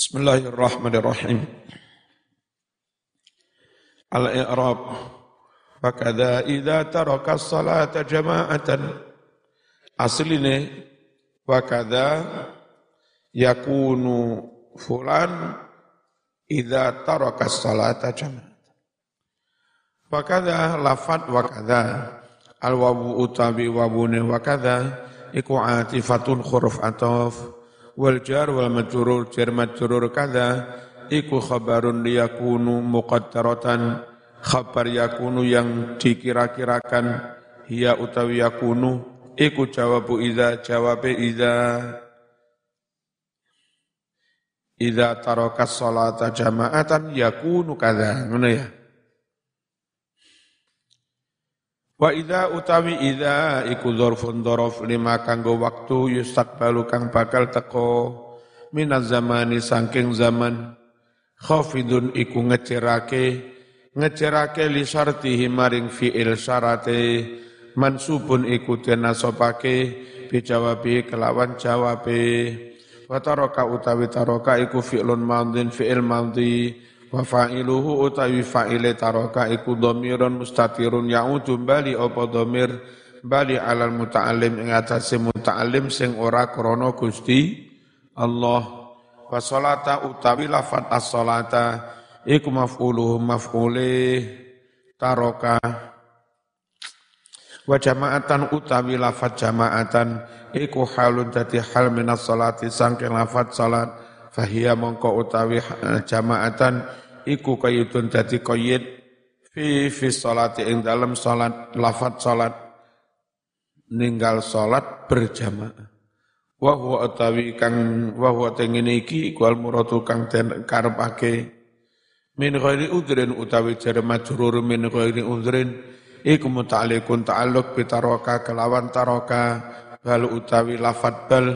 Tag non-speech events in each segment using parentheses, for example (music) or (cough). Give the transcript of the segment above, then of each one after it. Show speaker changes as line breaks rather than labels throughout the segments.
Bismillahirrahmanirrahim. Al-i'rab. Wa kadza idza taraka as-salata jama'atan. Asline wa kadza yakunu fulan idza taraka as-salata jama'atan. Wa kadza lafat wa kadza al-wawu utawi wawune wa kadza iku atifatun huruf ataf wal jar wal majrur jar majrur kada iku khabarun liyakunu muqaddaratan khabar yakunu yang dikira-kirakan hiya utawi yakunu iku jawabu idza jawabe idza idza taraka sholata jama'atan yakunu kada ngono ya Wa idza utawi idza iku dzarfun dzaraf lima kanggo waktu yustaqbalu kang bakal teko. Minaz zamani saking zaman khafidun iku ngecerake ngecerake li syartihi maring fi'il syarate. Mansubun iku tenasopake bijawabi kelawan jawabe. Wa taraka utawi taraka iku fi'lun madhin fi'il madhi wa fa'iluhu utawi fa'ile taraka iku dhamirun mustatirun ya'udu bali apa dhamir bali alal muta'allim ing atase muta'allim sing ora krana Gusti Allah. Wa salata utawi lafat as-salata iku maf'uluhu maf'ule taraka wa jama'atan utawi lafat jama'atan iku halun dadi hal minas salati sangking lafat salat fahiya mongko utawi jama'atan iku qayyidun dadi qayyid fi fi salati ing dalam salat lafat salat ninggal salat berjamaah. Wa huwa utawi kang wa huwa tengene iki iku al muradu kang den karepake min ghairi udrin utawi jar majrur min ghairi udrin iku muta'alliqun ta'alluq bi taraka kelawan taraka bal utawi lafat bal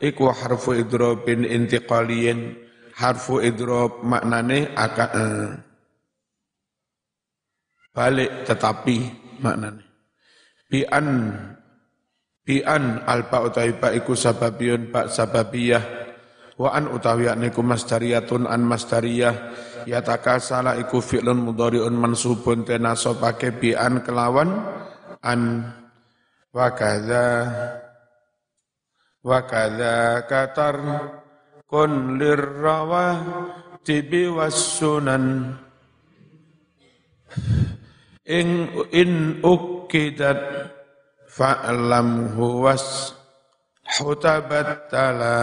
iku harfu idrobin intiqaliyin. Harfu idrob maknane akan eh, balik tetapi maknane. Bi'an bi'an alba utawi ba iku sababiyun ba sababiyah. Wa an utawi niku masdariyatun an masdariyah. Yatakasala iku fi'lun mudhari'un mansubun tenasabake bi'an kelawan an. Wa kadza wa katar kun lirrawah tibi wasunan in ukidat fa'lam huwas hutabat tala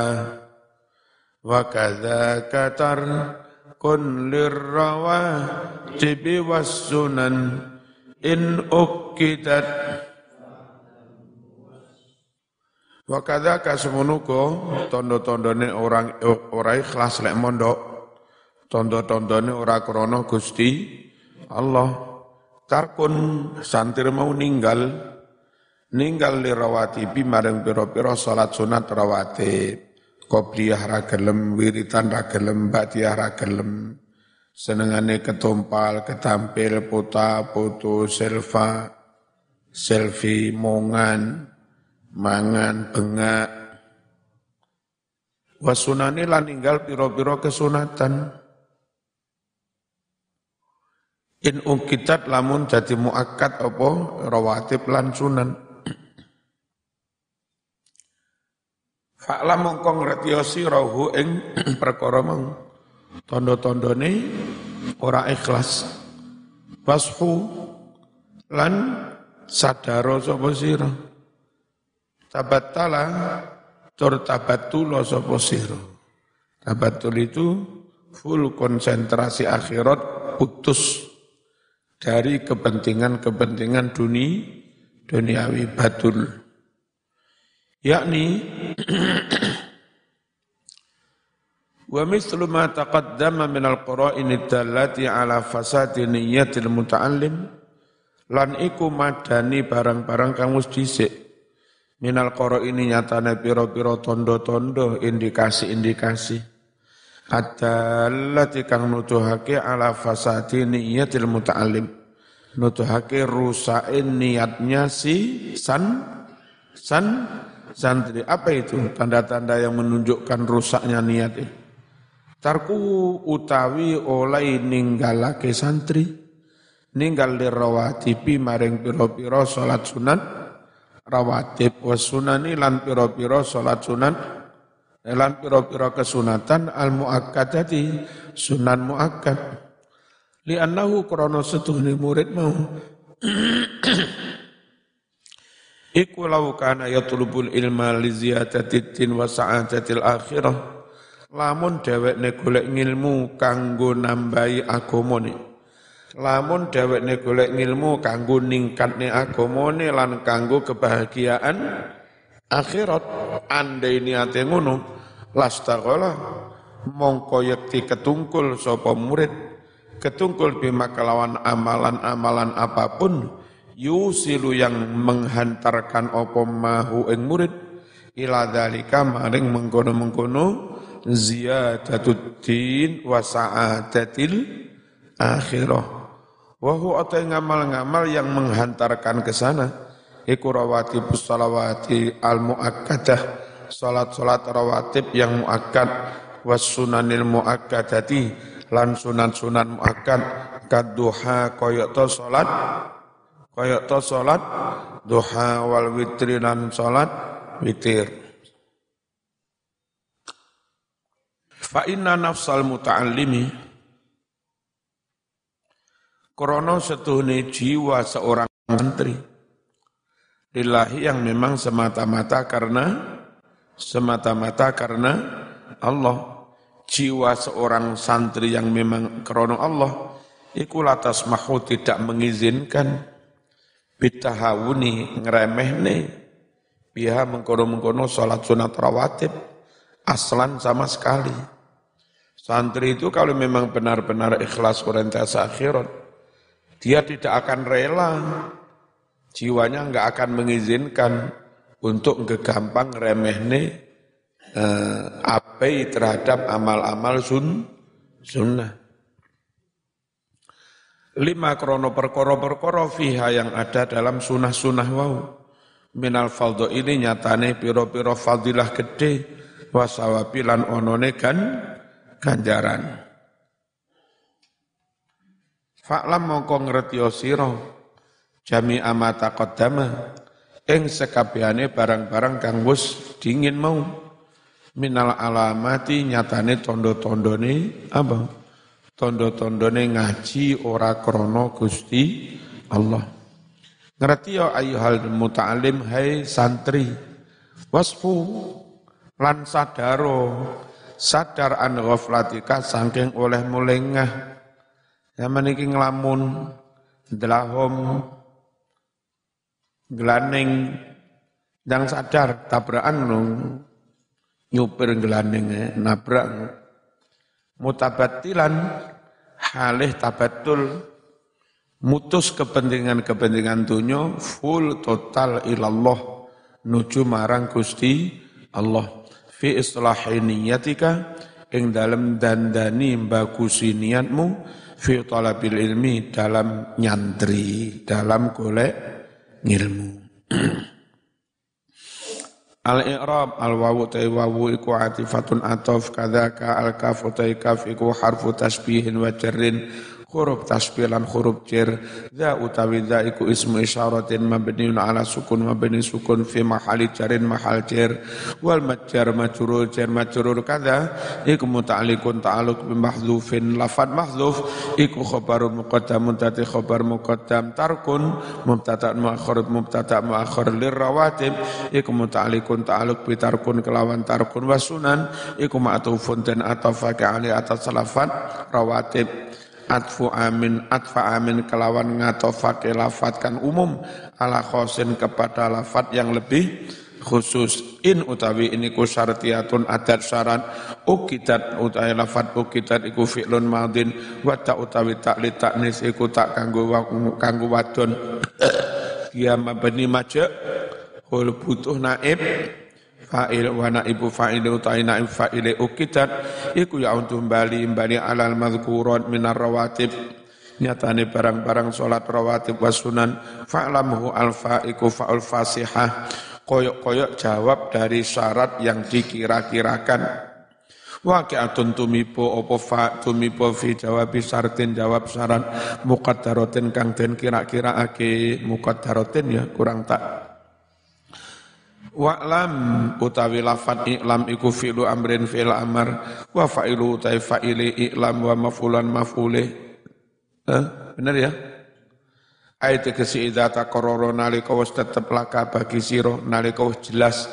wa katar kun lirrawah tibi wasunan in ukidat Wa kadzaka semunuko tondo-tondone orang ora ikhlas lek mondok. Tondo-tondone ora krana Gusti Allah. Tarkun santir mau ninggal ninggal li rawatibi marang pira-pira salat sunat rawatib. Qobliyah ra gelem, wiritan ra gelem, gelem. Senengane ketumpal, ketampil, puta, putu, selfa, selfie, mongan, mangan bengak. Wasunani lan ninggal piro-piro kesunatan. In ungkitat lamun jadi muakat apa rawatib lan sunan. (clears throat) Fa'la mongko ngertiosi rohu ing (clears throat) perkara mau tondo-tondone ora ikhlas. Washu lan sadaro sapa sira Tabattala tur tabattulo sapa sira. Tabattul itu full konsentrasi akhirat putus dari kepentingan-kepentingan dunia duniawi batul. Yakni (clears throat) Wa mislu ma taqaddama min al-qara'in dallati ala fasadi niyyatil muta'allim lan iku madani barang-barang kang wis dhisik Minal koro ini nyatane piro-piro tondo-tondo indikasi-indikasi. Adallati kang nutuhake ala fasadi niyatil muta'alim. Nutuhake rusain niatnya si san, san, santri. Apa itu tanda-tanda yang menunjukkan rusaknya niat ini? Tarku utawi oleh ninggalake santri ninggal rawatibi maring pira-pira salat sunat rawatib was sunani lan pira-pira salat sunat lan pira-pira kesunatan al muakkadati sunan muakkad. Li annahu krana setuhne murid mau. (clears throat) Iku lau kana yatlubul ilma li ziyadati tin wa sa'adatil akhirah. Lamun dhewekne golek ngilmu kanggo nambahi agamane lamun dhewekne golek ngilmu kanggo ningkatne agamane lan kanggo kebahagiaan akhirat andai niate ngono lastaghala mongko yekti ketungkul sapa murid ketungkul bima kelawan amalan-amalan apa pun yusilu yang menghantarkan apa mahu ing murid ila dalika maring mengkono-mengkono ziyadatud din wa sa'adatil akhirah. Wa huwa ngamal-ngamal yang menghantarkan ke sana. Iku rawatib salawati al-muakkadah. Salat-salat rawatib yang muakkad. Was sunanil muakkadati. Lan sunan-sunan muakkad. Kaduha koyok to salat. Koyok to salat. Duha wal witri lan salat witir. Fa inna nafsal muta'allimi Krono setuhne jiwa seorang santri Lillahi yang memang semata-mata karena Semata-mata karena Allah. Jiwa seorang santri yang memang krono Allah Iku latas mahu tidak mengizinkan. Bitahawuni ngeremehne Biha mengkono-mengkono sholat sunat rawatib Aslan sama sekali. Santri itu kalau memang benar-benar ikhlas orientasi akhirat, dia tidak akan rela, jiwanya enggak akan mengizinkan untuk gampang remehne eh, apai terhadap amal-amal sun, sunnah. Lima krono perkoro perkoro fiha yang ada dalam sunnah-sunnah wau. Minal faldo ini nyatane piro-piro fadilah gede wasawapilan onone kan ganjaran. Fa'lam mongko ngerti sira jami amata qaddama ing sekabehane barang-barang kang wis dingin mau. Minal alamati nyatane tondo-tondone apa? Tondo-tondone ngaji ora krana Gusti Allah. Ngerti ya ayyuhal muta'alim hai santri wasfu lan sadaro sadar an ghaflatika saking oleh mulengah zaman iki nglamun delahom gelaning dan sadar tabrakan nung nyupir gelaning nabrak mutabatilan halih tabatul mutus kepentingan-kepentingan dunia full total ilallah nuju marang Gusti Allah. Fi islahi niyatika ing dalam dandani bagusi niatmu fi talabil ilmi dalam nyantri dalam golek ngilmu (clears throat) al i'rab al wawu ta wawu iku atifatun atof kadzaka al kafu ta kaf iku harfu tasbihin wa jarrin huruf tasbilan huruf jar za utawi za iku ismu isyaratin mabniun ala sukun mabni sukun fi mahali jarin mahal jar wal majar majrur jar majrur kada? Iku muta'alliqun ta'alluq bi mahdhufin. Lafad mahdhuf iku khabarun muqaddamun tati khabar muqaddam. Tarkun mubtada muakhir mubtada muakhir rawatib. Iku muta'alliqun ta'alluq bi tarkun kelawan tarkun wasunan iku ma'tufun dan atafaka ali atas lafad rawatib atfu amin atfa amin kelawan ngatofake lafat kan umum. Ala khosin kepada lafat yang lebih khusus. In utawi ini ku syartiyatun adat syarat. Ukidat utawi lafat ukidat iku fi'lun madin. Wa ta utawi tak li taknis iku tak kanggo kanggo wadon. (coughs) Dia mabni maja hul butuh naib fa'il wa naibu fa'il utai naib fa'il ukidat. Iku ya untuk bali bali alal madhkurat minar rawatib. Nyatane barang-barang salat rawatib wasunan fa'lamhu alfa iku fa'ul fasihah. Koyok-koyok jawab dari syarat yang dikira-kirakan. Waqi'atun tumipo opo fa tumipo fi jawab syartin jawab syarat. Muqaddaratin kang den kira-kira ake muqaddaratin ya kurang tak Wa'lam utawi lafat i'lam iku fi'lu amrin fi'il amar wa fa'ilu utai fa'ili i'lam wa maf'ulan maf'ule. Eh, benar ya? Ayat kesi idza taqarrara nalika wis tetep laka bagi sira nalika wis jelas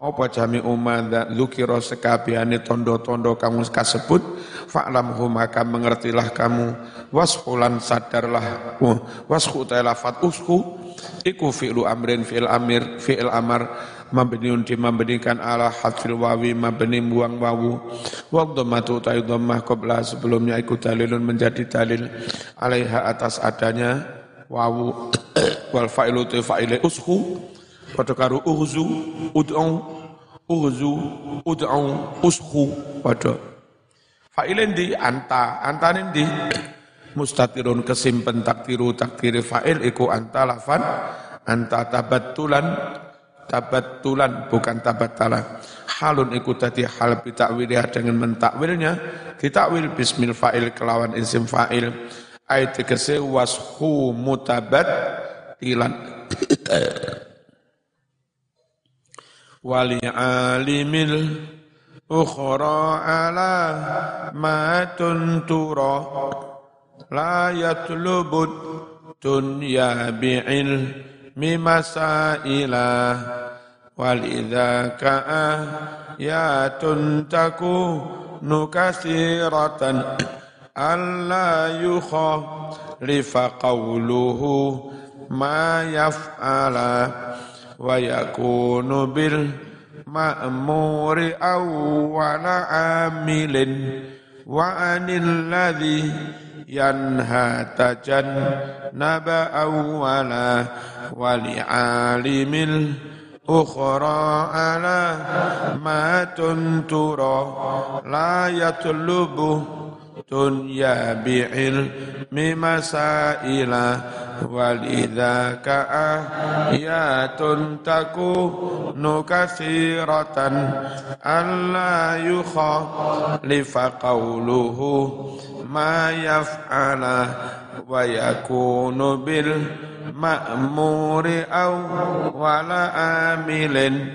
apa jami umada lukiro sekabiane tondo-tondo kamu kasebut fa'lam maka mengertilah kamu wasfulan sadarlah uh, wasku lafat usku iku fi'lu amrin fi'il amir fi'il amar mabniun di mabnikan ala hadfil wawi mabni buang wawu. Wa dhammatu ta dhammah qabla sebelumnya iku dalilun menjadi dalil alaiha atas adanya wawu. (coughs) Wal fa'ilu tu fa'ile usku Padha karo ughzu, ud'u, ughzu, ud'u, ushu padha. Fa'ile ndi? Anta, antane ndi? (coughs) Mustatirun kesimpen takdiru takdiri fa'il iku anta lafan anta tabattulan Tabatulan bukan tabattalan halun iku dadi hal bitakwiliha dengan mentakwilnya. Ditakwil bismil fa'il kelawan isim fa'il. Ayat ke washu mutabat tilan. Wali alimil ukhra ala ma tuntura la yatlubud dunya bi'il مسائلا ولذاك آيات تكون كثيرة. ألا يخالف قوله ما يفعل ويكون بالمأمور أول عامل. وعن الذي ينهى تجنب أولا ولعالم الأخرى على ما تنترى لا يطلب دنيا بعلم مسائل ولذاك آيات تكون كثيرة ألا يخالف قوله ما يفعل ويكون بالمأمور أو ولا آمل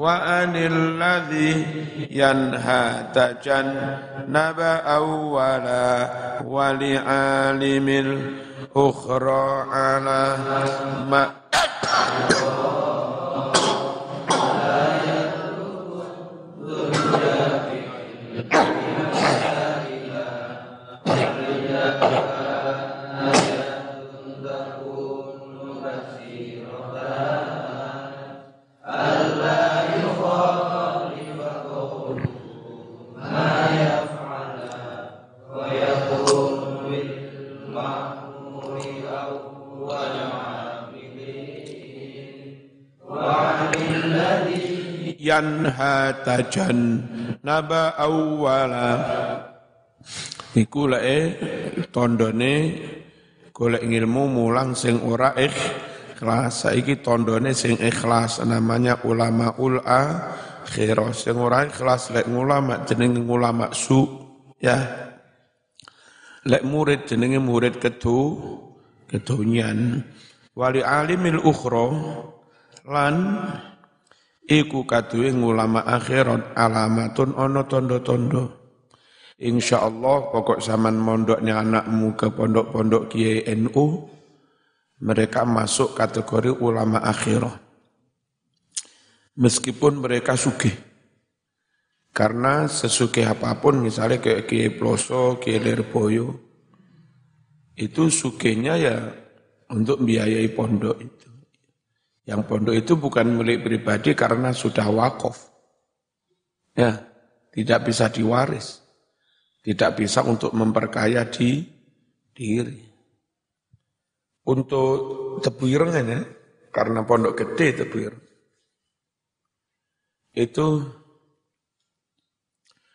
وأن الذي ينهى تجنب أولا ولعالم الأخرى على ما tajan naba awwala. Iku leke tondone golek ilmu mulang sing ora ikhlas. Saiki tondone sing ikhlas namanya ulama ul akhirah sing ora ikhlas lek ulama jenenge ulama su ya. Lek murid jenenge murid kedu kedonyan. Wali alimil ukhra lan iku kaduwe ulama akhirat alamatun ono tondo-tondo. Insyaallah pokok zaman mondoknya anakmu ke pondok-pondok Kiai NU mereka masuk kategori ulama akhirat meskipun mereka sugih karena sesugih apa pun misalnya kayak Kiai Ploso, Kiai Lerboyo itu sugihnya ya untuk biayai pondok itu yang pondok itu bukan milik pribadi karena sudah wakaf. Ya, tidak bisa diwaris. Tidak bisa untuk memperkaya di diri. Untuk tebireng ya, karena pondok gede tebireng. Itu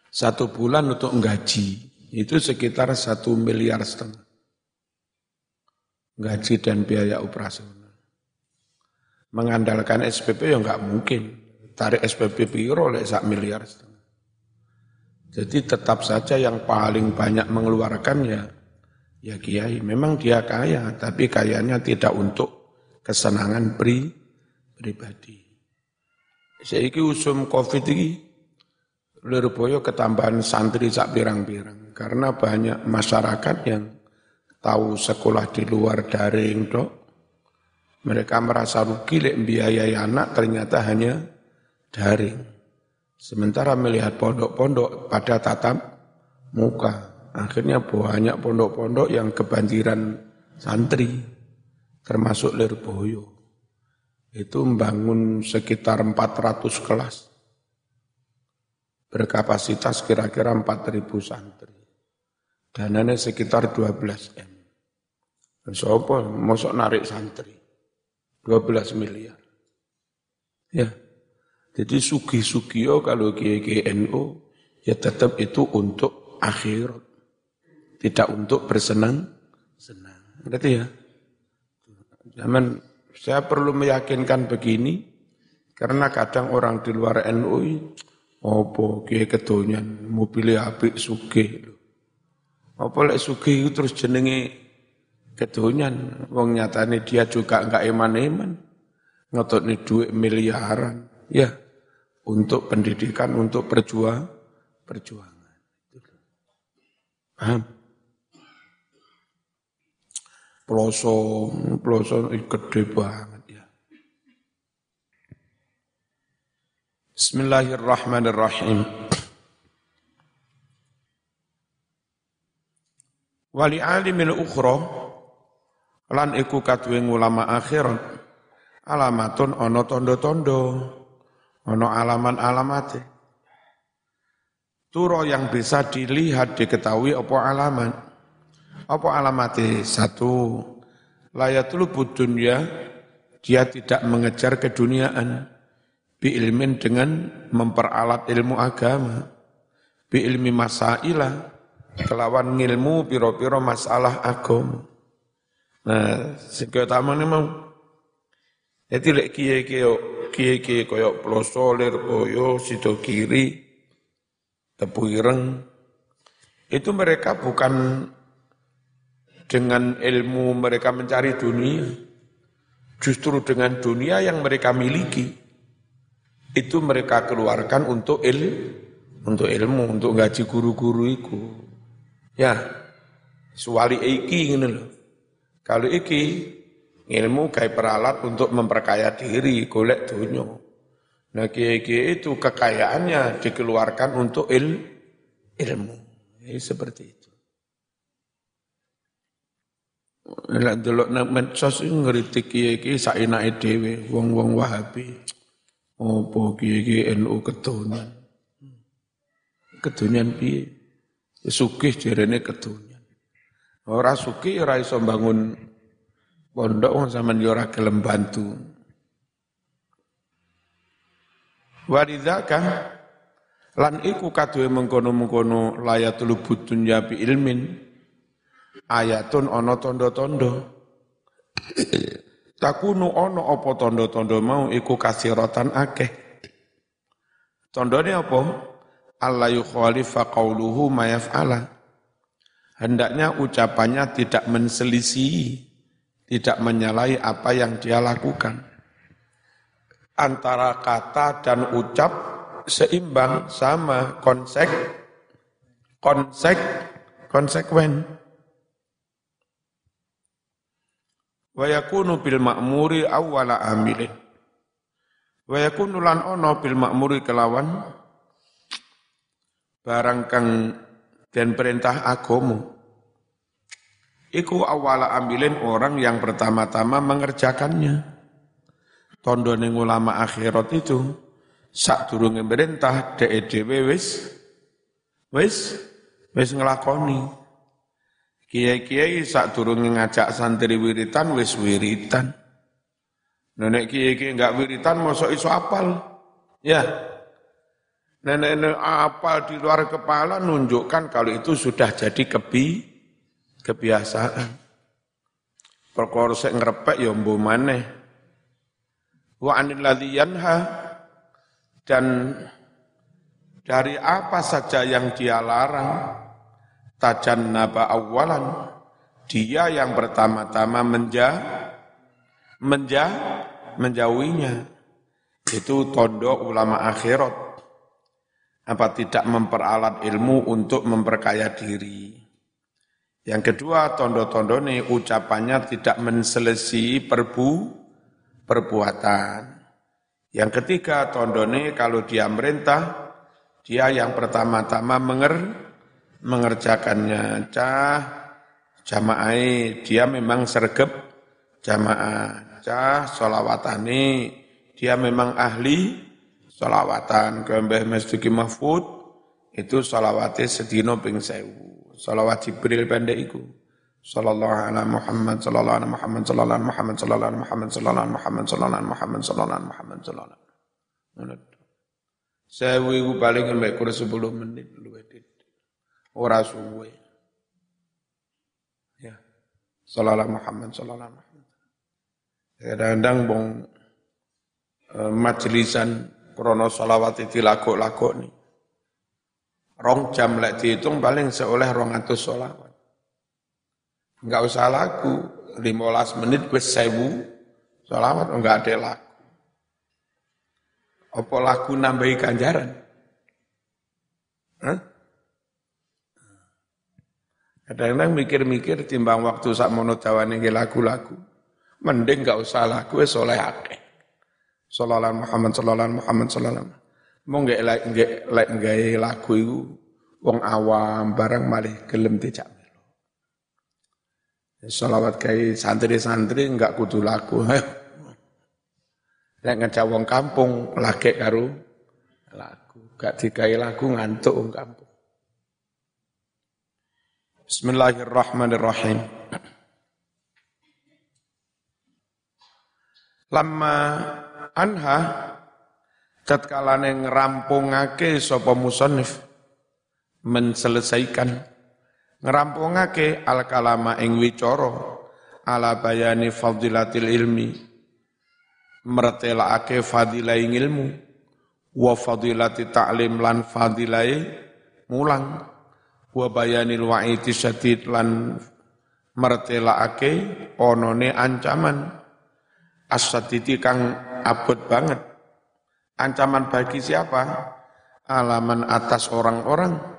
satu bulan untuk gaji, itu sekitar satu miliar setengah. Gaji dan biaya operasional mengandalkan SPP ya nggak mungkin. Tarik SPP piro lek sak miliar. Jadi tetap saja yang paling banyak mengeluarkan ya ya kiai. Memang dia kaya, tapi kayanya tidak untuk kesenangan pri, pribadi. Seiki usum covid ini, Lirboyo ketambahan santri sak pirang-pirang. Karena banyak masyarakat yang tahu sekolah di luar daring dok. Mereka merasa rugi lek biayai anak ternyata hanya daring. Sementara melihat pondok-pondok pada tatap muka, akhirnya banyak pondok-pondok yang kebanjiran santri, termasuk Lirboyo. Itu membangun sekitar 400 kelas, berkapasitas kira-kira 4.000 santri. Dananya sekitar 12 M. Sopo, mosok narik santri. 12 miliar. Ya, jadi sugi-sugio kalau GGNU ya tetap itu untuk akhirat. Tidak untuk bersenang senang. Berarti ya. Zaman saya perlu meyakinkan begini karena kadang orang di luar NU opo kiai kedonyan mobil apik sugih Apa lek sugih terus jenenge kedonyan wong nyatane dia juga enggak eman-eman ngototne duit miliaran ya untuk pendidikan, untuk perjuang, perjuangan. Paham? Ploso, ploso gede banget ya. Bismillahirrahmanirrahim. Wali alimil ukhra lan iku katwe ulama akhirat alamatun ono tondo-tondo Ono alaman-alamat. Turo yang bisa dilihat, diketahui apa alaman. Apa alamatnya? Satu, layatul dunia, dia tidak mengejar keduniaan. Bi ilmin dengan memperalat ilmu agama. Bi ilmi masailah, kelawan ilmu piro-piro masalah agama. Nah, sekitar mana mau? Jadi lek kiye-kiye kiye-kiye koyok plosolir, koyo sido kiri, tepu ireng. Itu mereka bukan dengan ilmu mereka mencari dunia. Justru dengan dunia yang mereka miliki. Itu mereka keluarkan untuk il, untuk ilmu, untuk gaji guru-guru itu. Ya, suwali iki ini loh. Kalau iki Ilmu kayak peralat untuk memperkaya diri, golek dunia. Nah kiai itu kekayaannya dikeluarkan untuk il, ilmu. Ini seperti itu. Lek delok nang medsos ngritik kiai-kiai saenake dhewe, wong-wong Wahabi. Apa kiai NU kedonyan. Kedonyan piye? Sugih jarene kedonyan. Ora sugih ora iso bangun pondok wong sampean yo ora gelem bantu. Walidzaka lan iku kaduwe mengkono-mengkono layatul butun ya ilmin ayatun ana tondo-tondo takunu ana apa tondo-tondo mau iku kasiratan akeh. Tondone apa? Allah yukhalifa qauluhu ma yaf'ala hendaknya ucapannya tidak menselisih tidak menyalahi apa yang dia lakukan. Antara kata dan ucap seimbang sama konsek konsek konsekuen. Wa yakunu bil ma'muri awwala amilin. Wa yakunu lan ono bil ma'muri kelawan barang kang dan perintah agomo Iku awala ambilin orang yang pertama-tama mengerjakannya. Tondo ning ulama akhirat itu sak durunge perintah dhek dhewe wis wis wis nglakoni. Kiai-kiai sak durunge ngajak santri wiritan wis wiritan. Nenek kiai-kiai enggak wiritan mosok iso apal. Ya. Nenek-nenek apal di luar kepala nunjukkan kalau itu sudah jadi kebi kebiasaan. Perkara sik ngrepek ya mbuh maneh. Wa anil yanha dan dari apa saja yang dia larang tajan naba awalan dia yang pertama-tama menja menja menjauhinya itu tondo ulama akhirat apa tidak memperalat ilmu untuk memperkaya diri yang kedua, tondo-tondo ini ucapannya tidak menselesi perbu, perbuatan. Yang ketiga, tondo ini kalau dia merintah, dia yang pertama-tama menger, mengerjakannya. Cah, jamaah dia memang sergep jamaah. Cah, solawatani, dia memang ahli solawatan. Kembali Masjid Mahfud, itu solawatnya sedino ping sewu. Salawat Jibril pendek iku. Sallallahu ala Muhammad sallallahu ala Muhammad sallallahu ala Muhammad sallallahu ala Muhammad sallallahu ala Muhammad sallallahu ala Muhammad sallallahu ala Muhammad sallallahu ala Saya iku paling mek kurang 10 menit luwih Ora suwe. Ya. Sallallahu ala Muhammad sallallahu ala Muhammad. Kadang-kadang bong eh, majlisan krono salawat itu lagu-lagu nih. Rong jam lek dihitung paling seoleh rong atus solawat. Enggak usah lagu, 15 menit wis sewu solawat, enggak ada lagu. Apa lagu nambahi ganjaran? Hah? Kadang-kadang mikir-mikir timbang waktu sak mono dawane lagu-lagu. Mending enggak usah lagu wis oleh akeh. Sallallahu Muhammad sallallahu Muhammad sallallahu Mau nggak lek nggak nggak lagu itu wong awam barang malih gelem dijak melo. Salawat kayak santri-santri nggak kudu lagu. Lek ngejak wong kampung lagi karo lagu. Gak dikai lagu ngantuk wong kampung. Bismillahirrahmanirrahim. Lama anha tatkalane ngrampungake sapa musannif menselesaikan. Ngerampungake al kalama ing wicara ala bayani fadilatil ilmi mertelaake fadilai ilmu wa fadilati ta'lim lan fadilai mulang wa bayanil wa'iti syadid lan mertelaake onone ancaman. Asaditi kang abot banget. Ancaman bagi siapa? Alaman atas orang-orang.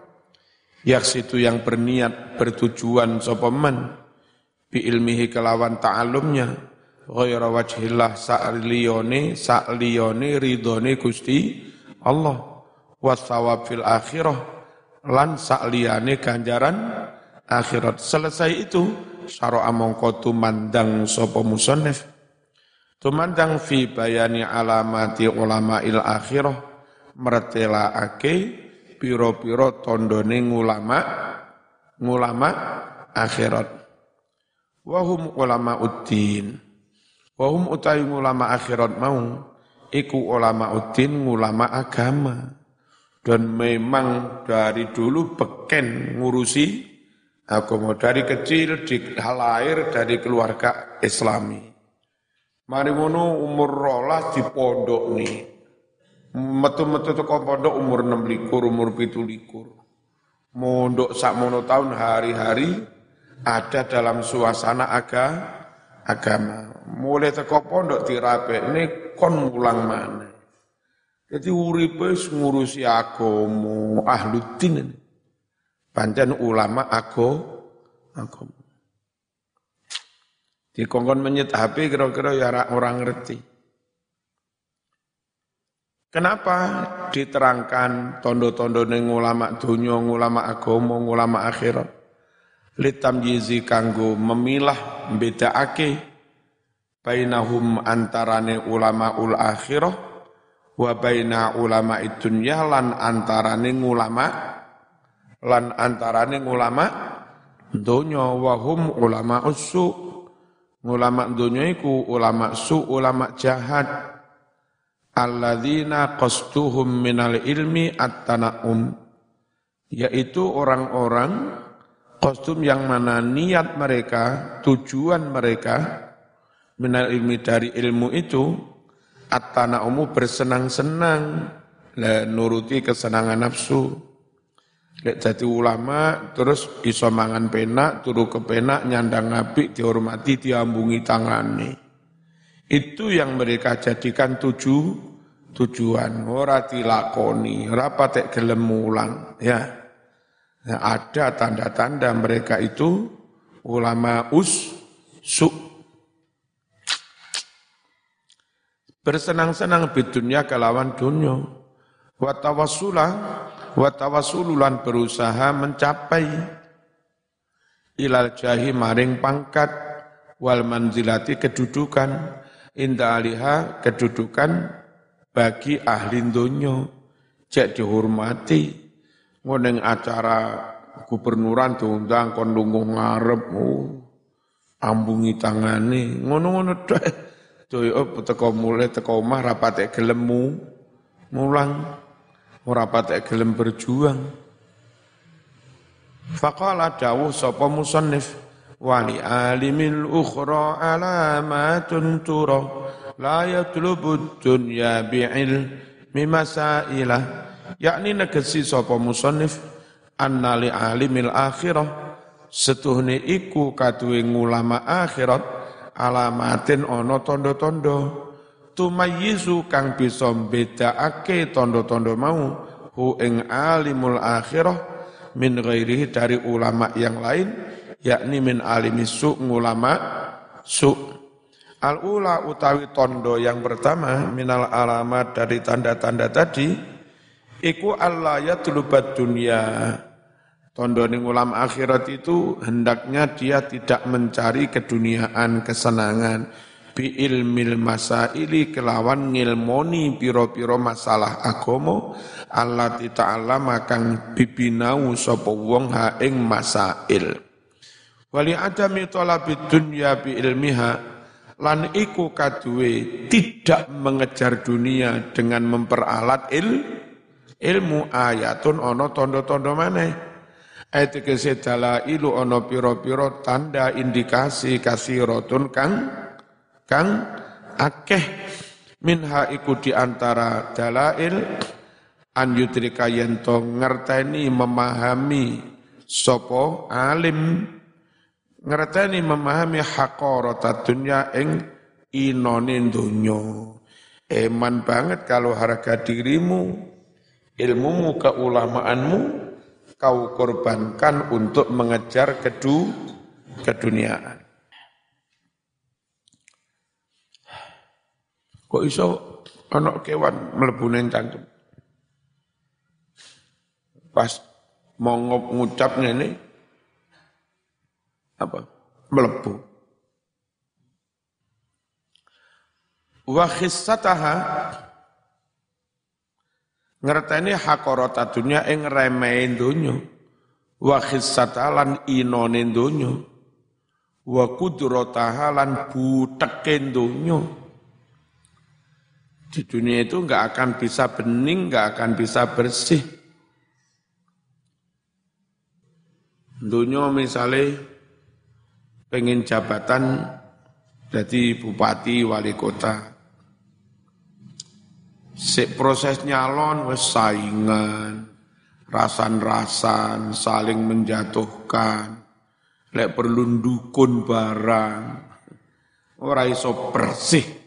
Situ yang berniat bertujuan sopeman bi ilmihi kelawan ta'alumnya. Ghaira wajhillah sa'liyone sa'liyone ridone Gusti Allah. Wasawab fil akhirah. Lan sa'liyane ganjaran akhirat. Selesai itu syara mongko tumandang sapa musannif Tumandang fi bayani alamati ulama il akhirah ake piro-piro tondone ulama ngulama akhirat. Wahum ulama uddin. Wahum utai ulama akhirat mau iku ulama uddin ulama agama. Dan memang dari dulu beken ngurusi agama dari kecil di lahir dari keluarga islami. Mari ngono umur rolas di pondok nih. Metu-metu teko pondok umur enam likur, umur pitu likur. Mondok sak mono tahun hari-hari ada dalam suasana aga, agama. Mulai teko pondok dirape ini kon mulang mana. Jadi uripe ngurusi agama ahluddin. Pancen ulama ago agama. Dikongkon menyet HP kira-kira ya orang ngerti. Kenapa diterangkan tondo-tondo neng ulama dunia, ulama agama, ulama akhirat? Litam jizi kanggo memilah ake bainahum antarane ulama ul akhirah wa baina ulama dunya lan antarane ulama lan antarane ulama dunya wa hum ulama usu Ulama dunia iku ulama su, ulama jahat. Alladzina qastuhum minal ilmi at-tana'um. Yaitu orang-orang kostum yang mana niat mereka, tujuan mereka minal ilmi dari ilmu itu at-tana'umu bersenang-senang nuruti kesenangan nafsu. Lek jadi ulama terus iso mangan penak, turu ke penak, nyandang nabi, dihormati, diambungi tangane. Itu yang mereka jadikan tuju, tujuan. Ora dilakoni, ora patek gelem mulang. Ya. Nah, ada tanda-tanda mereka itu ulama us, su. Bersenang-senang di dunia kelawan dunia wa tawassula wa tawassululan berusaha mencapai ilal jahi maring pangkat wal manzilati kedudukan inda aliha kedudukan bagi ahli donya. Cek dihormati ngoneng acara gubernuran diundang kon lungguh ngarep oh, ambungi tangane. Ngono-ngono tok. (laughs) Doyo teko mulai teko omah rapate gelemu mulang ora patek gelem berjuang. Faqala dawuh sapa musannif wali alimil ukhra alamatun tura la yatlubu dunya bi'il mimasailah yakni negesi sapa musannif anna li alimil akhirah setuhne iku kaduwe ulama akhirat alamatin ana tondo-tondo tumayyizu kang bisa mbedakake tondo-tondo mau hu ing alimul akhirah min ghairihi dari ulama yang lain yakni min alimi su ulama su. Al ula utawi tondo yang pertama minal alamat dari tanda-tanda tadi iku Allah ya tulubat dunia Tondo ning ulama akhirat itu hendaknya dia tidak mencari keduniaan, kesenangan, bi ilmil masaili kelawan ngilmoni piro-piro masalah agomo Allah ta'ala makang bibinau sapa wong ha ing masail. Wali adami talabi dunya bi ilmiha lan iku kaduwe tidak mengejar dunia dengan memperalat il ilmu ayatun ono tondo-tondo maneh. Ayat kese ilu ono piro-piro tanda indikasi kasih rotun kang kang akeh minha iku di antara dalail an yudrika yento ngerteni memahami sopo alim. Ngerteni memahami haqqarata dunya ing inone dunyo eman banget kalau harga dirimu ilmumu keulamaanmu kau korbankan untuk mengejar kedu keduniaan Kok iso ana kewan mlebu ning cangkem. Pas mau ngucap ngene apa? Mlebu. Wa khissataha ngerteni hakorota dunya ing remehe donya wa khissatalan inone donya wa kudrataha lan buteke donya di dunia itu nggak akan bisa bening, nggak akan bisa bersih. Dunia misalnya pengen jabatan jadi bupati wali kota. Si proses nyalon wes saingan, rasan-rasan, saling menjatuhkan, lek perlu dukun barang, ora iso bersih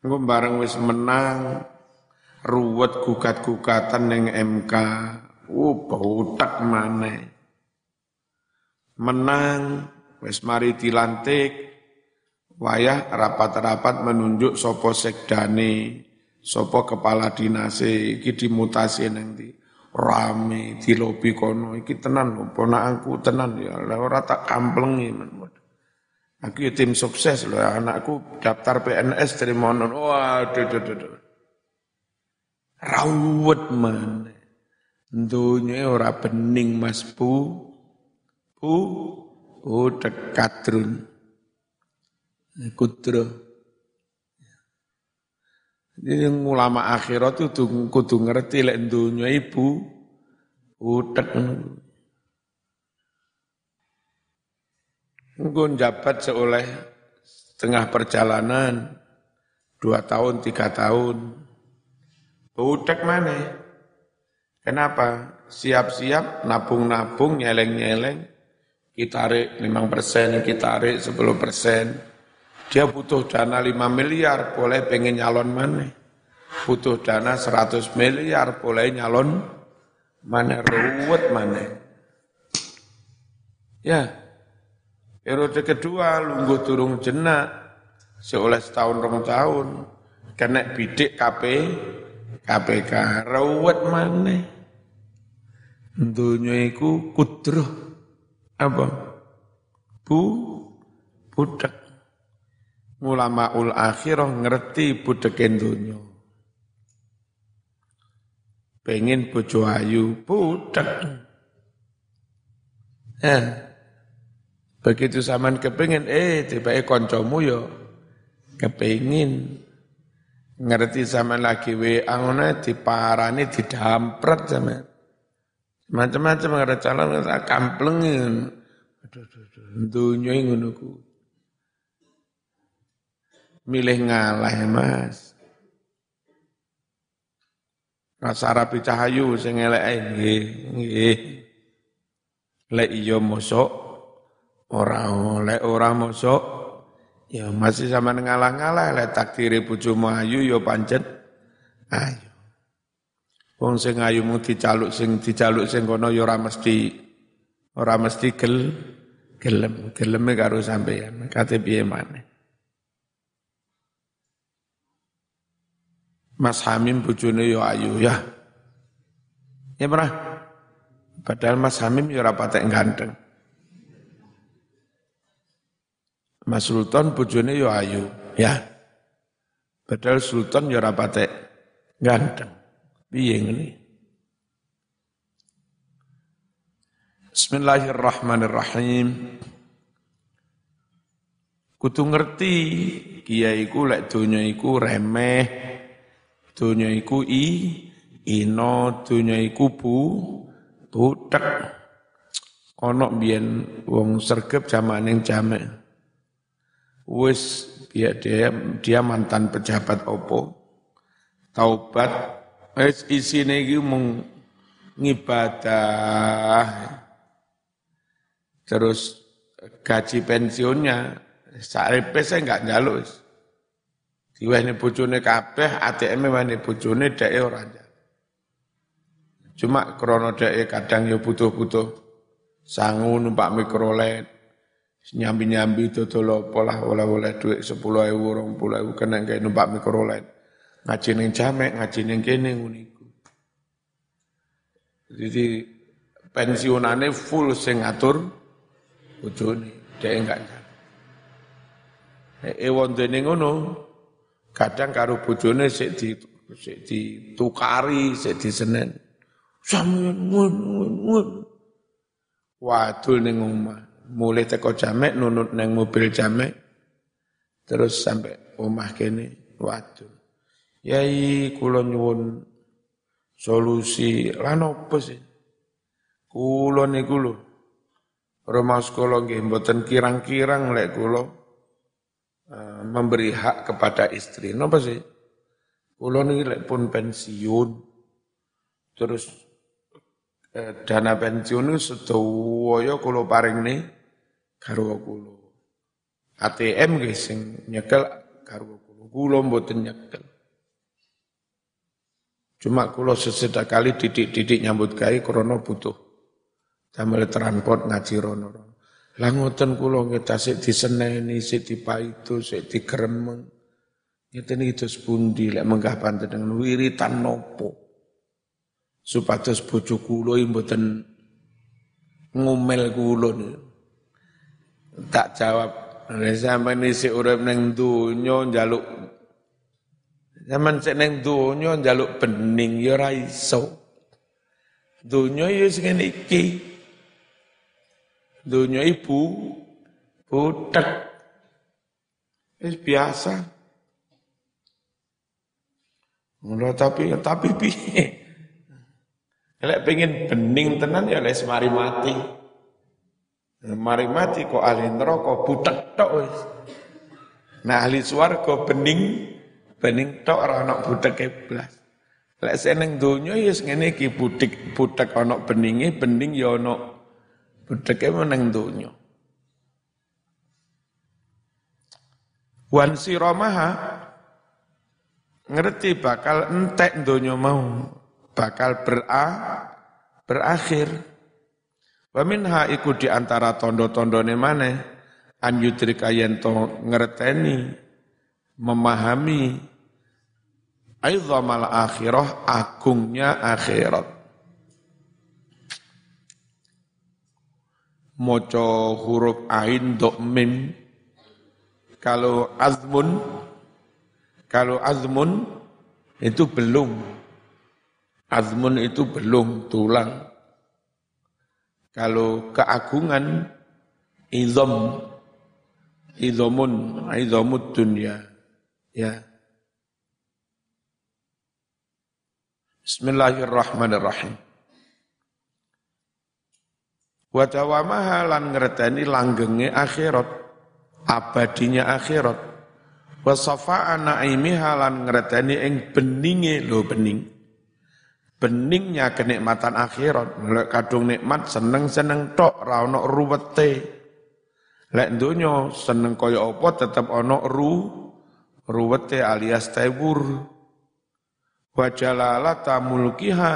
Engko bareng wis menang ruwet gugat-gugatan ning MK. Uh, bautak maneh. Menang wis mari dilantik wayah rapat-rapat menunjuk sopo sekdane, sopo kepala dinase iki dimutasi nang ndi. Rame di lobi kono iki tenan lho ponakku tenan ya ora tak kamplengi men. Aku ya tim sukses loh, anakku daftar PNS dari monon. Waduh, duh, duh, duh. Rawut mana. Dunia ora bening mas bu. Bu, bu dekat run. Kudro. Jadi ulama akhirat itu kudu ngerti lek dunia ibu. Utek. Engkau jabat seoleh tengah perjalanan, dua tahun, tiga tahun, Budek mana? Kenapa? Siap-siap nabung-nabung, nyeleng-nyeleng, kita tarik 5 persen, kita tarik 10 persen. Dia butuh dana 5 miliar, boleh pengen nyalon mana? Butuh dana 100 miliar, boleh nyalon mana? Ruwet mana? Ya, periode kedua, lunggu turung jenak, seolah setahun rong tahun, kena bidik KP, KPK, ruwet mana? Dunia iku kudroh apa? Bu budak. Ulama ul akhirah ngerti budekin dunia. Pengen bojo ayu budak. Ya. Begitu zaman kepingin, eh tiba-tiba koncomu yo kepingin. Ngerti sama lagi we angone diparani didampret sama macam-macam ada calon ada kamplengin aduh aduh milih ngalah ya mas. Rasa rapi cahayu sing elek nggih. Lek iya mosok ora lek ora mosok Ya masih sama ngalah-ngalah le takdiri bojomu ayu ya pancet ayu. Wong sing ayu mung dicaluk sing dicaluk sing kono ya ora mesti ora mesti gel gelem geleme karo sampeyan kate piye maneh. Mas Hamim bojone ya ayu ya. Ya pernah. Padahal Mas Hamim ya ora patek ganteng. Mas Sultan bojone yo ayu, ya. Padahal Sultan yo ora patek ganteng. Piye ngene? Bismillahirrahmanirrahim. Kudu ngerti kiai iku lek donya iku remeh, donya iku i ino, donya iku bu butek. Ana biyen wong sergep jamaning jamek wis dia dia dia mantan pejabat opo taubat. Wis isine iki mung ngibadah. Terus gaji pensiunnya. Sarepe saya enggak njaluk wis. Diwehne bojone kabeh ATM wene bojone dhek ora cuma krono dhek kadang ya butuh-butuh sangu numpak mikrolet nyambi-nyambi dodol pola oleh-oleh duit sepuluh ewu, orang puluh ewu, kena kayak numpak mikrolet. Ngaji neng jamek, ngaji neng kene nguniku. Jadi pensiunannya full sing ngatur bojone, dia enggak jalan. Ewon dene ngono, kadang karo bojone sik di sik ditukari, sik disenen. Sampeyan ngono. Wadul ning omah mulai teko jamek nunut neng mobil jamek terus sampai omah kene waduh yai kula nyuwun solusi lan opo sih kula niku lho Rumah sekolah nggih mboten kirang-kirang lek kula uh, memberi hak kepada istri. Napa sih? Kula niki lek pun pensiun terus eh, dana pensiun itu sedaya kula paringne garwa kula. ATM nggih sing nyekel garwa kula. Kula mboten nyekel. Cuma kula sesedak kali didik-didik nyambut gawe krana butuh damel transport ngaji rono. Lah ngoten kula nggih tasik diseneni, sik dipaitu, sik digremeng. Ngeten iki dos pundi lek menggah panjenengan wiritan nopo? Supados bojo kula mboten ngumel kula niku. Tak jawab. Sampai isi urip neng dunya njaluk Zaman sik neng dunya njaluk bening ya ora iso. Dunya ya sing iki. Dunya ibu butek. Wis biasa. Ngono tapi tapi piye? Lek pengen bening tenan ya lek semari mati. Mari mati kok ahli neraka butek tok wis. Nah ahli swarga bening bening tok ora ana buteke blas. Lek seneng donya ya ngene iki butik butek ana beninge, bening ya ana budeke meneng donya. Wan siramaha ngerti bakal entek donya mau, bakal bera, berakhir. Wa minha iku di antara tondo-tondone maneh an yudrika yen ngerteni memahami Aidhamal akhirah agungnya akhirat. Moco huruf ain dok mim. Kalau azmun, kalau azmun itu belum. Azmun itu belum tulang. Kalau keagungan, idham, idhamun, idhamud dunia. Ya. Bismillahirrahmanirrahim. Wa dawamaha lan ngerteni langgenge akhirat, abadinya akhirat. Wa safa'a naimiha lan ngerteni ing beninge lho bening. Beningnya kenikmatan akhirat, lek kadung nikmat seneng-seneng tok ra ono ruwete. Lek donya seneng kaya apa tetep ono ru ruwete alias tewur. Wa jalalata mulkiha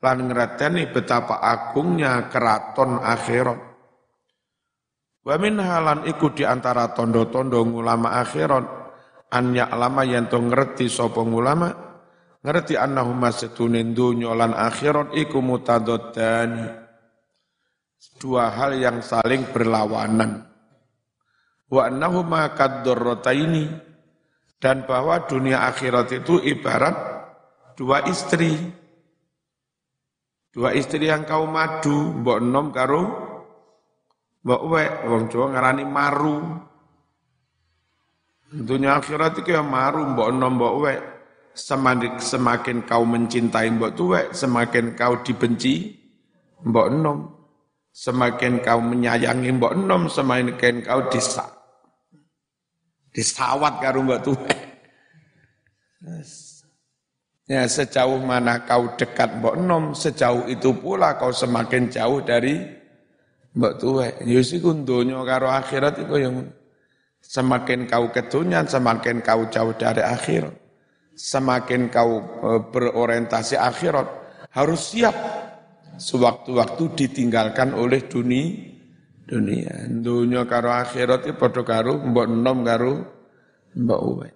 lan ngreteni betapa agungnya keraton akhirat. Wa min halan iku di antara tondo-tondo ulama akhirat. An ya'lama yen to ngerti sapa ulama ngerti annahuma setunin dunya lan akhirat iku mutadoddani dua hal yang saling berlawanan wa annahuma ini dan bahwa dunia akhirat itu ibarat dua istri. Dua istri yang kau madu, mbok nom karo mbok wek, wong Jawa ngarani maru. Dunia akhirat itu ya maru, mbok nom mbok wek. Semakin, kau mencintai mbok tuwek, semakin kau dibenci mbok nom. Semakin kau menyayangi mbok nom, semakin kau disak. Disawat karo mbok tuwek. Ya sejauh mana kau dekat mbok nom, sejauh itu pula kau semakin jauh dari mbok tuwe. Yusi ya kundonya karo akhirat itu yang semakin kau ketunyan, semakin kau jauh dari akhirat. Semakin kau e, berorientasi akhirat, harus siap sewaktu-waktu ditinggalkan oleh dunia dunia. Dunia karo akhirat itu padha karo mbok nom karo mbok uwe.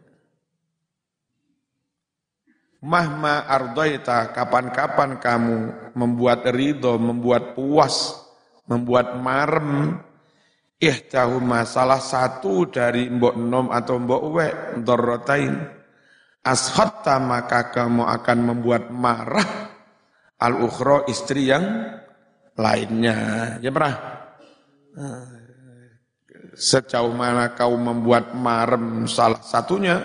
Mahma ardoita, kapan-kapan kamu membuat ridho, membuat puas, membuat marem, ihtahuma salah satu dari mbok nom atau mbok we, dorrotain, ashatta maka kamu akan membuat marah al-ukhra istri yang lainnya. Ya pernah? Sejauh mana kau membuat marem salah satunya,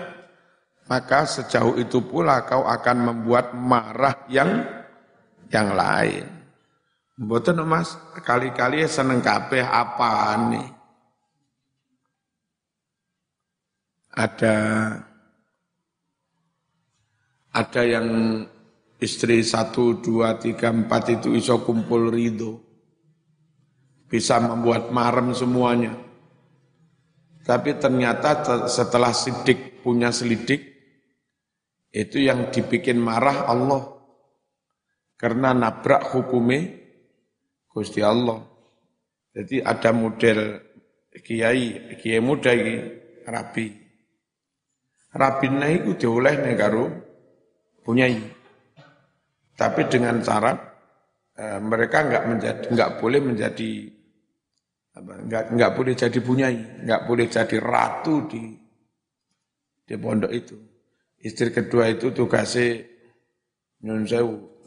maka sejauh itu pula kau akan membuat marah yang yang lain. Mboten Mas, kali-kali seneng kabeh apa nih? Ada ada yang istri satu, dua, tiga, empat itu iso kumpul ridho. Bisa membuat marem semuanya. Tapi ternyata setelah sidik punya selidik, itu yang dibikin marah Allah. Karena nabrak hukumnya Gusti Allah. Jadi ada model kiai, kiai muda ini, rabi. Rabinnya itu dioleh negara punyai. Tapi dengan syarat e, mereka enggak menjadi enggak boleh menjadi apa, enggak enggak boleh jadi punyai, enggak boleh jadi ratu di di pondok itu. Istri kedua itu tugasnya nyun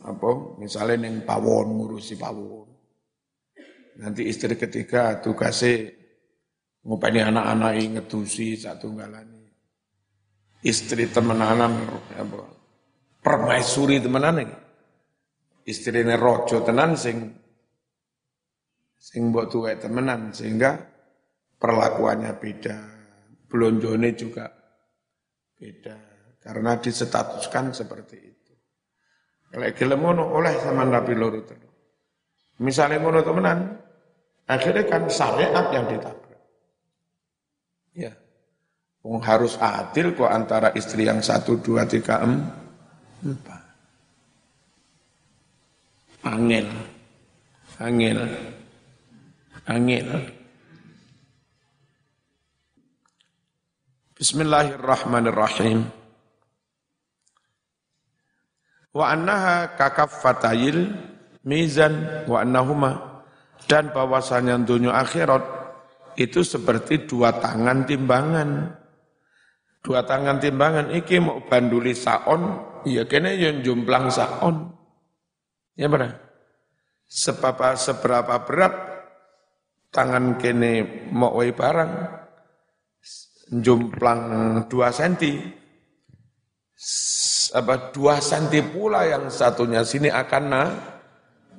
apa misalnya neng pawon ngurusi pawon. Nanti istri ketiga tugasnya ngupani anak-anak ngetusi satu galani. Istri temenanan apa permaisuri temenan Istri ini rojo tenan sing sing buat tua temenan sehingga perlakuannya beda, belonjone juga beda. Karena disetatuskan seperti itu. Lek gelem ngono oleh sama rapi loro. Misalnya ngono temenan, akhirnya kan syariat yang ditabrak. Ya. Harus adil kok antara istri yang satu, dua, tiga, empat. Angel. Angel. Angel. Bismillahirrahmanirrahim. Wa annaha kakaffatayil mizan wa annahuma dan bahwasanya dunia akhirat itu seperti dua tangan timbangan. Dua tangan timbangan iki mau banduli saon, ya kene yang jumplang saon. Ya benar. Seberapa seberapa berat tangan kene mau barang jumplang dua senti apa dua senti pula yang satunya sini akan na,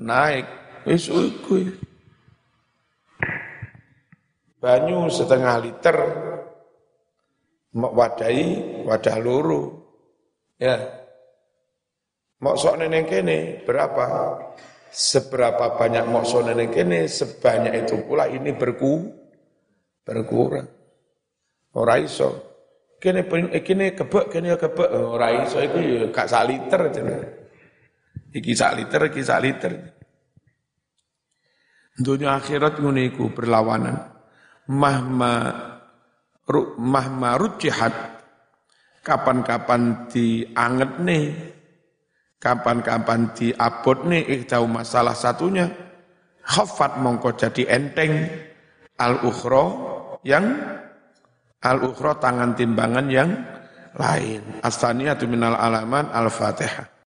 naik wis banyu setengah liter wadai wadah luru. Ya. Mau sok neneng kene berapa? Seberapa banyak mau sok neneng kene sebanyak itu pula ini berku berkurang. Ora iso. Kene eh, kene kebek kene ya kebek. Ora iso iku ya gak sak liter iki sak liter iki sak liter. Dunia akhirat ngono iku berlawanan. Mahma ru, mahma rujihat kapan-kapan dianget nih. Kapan-kapan diabot nih. Iktau masalah satunya. Khafat mongko jadi enteng. Al ukhro yang Al-ukhra tangan timbangan yang lain. Astaniyatu minal alaman al-fatihah.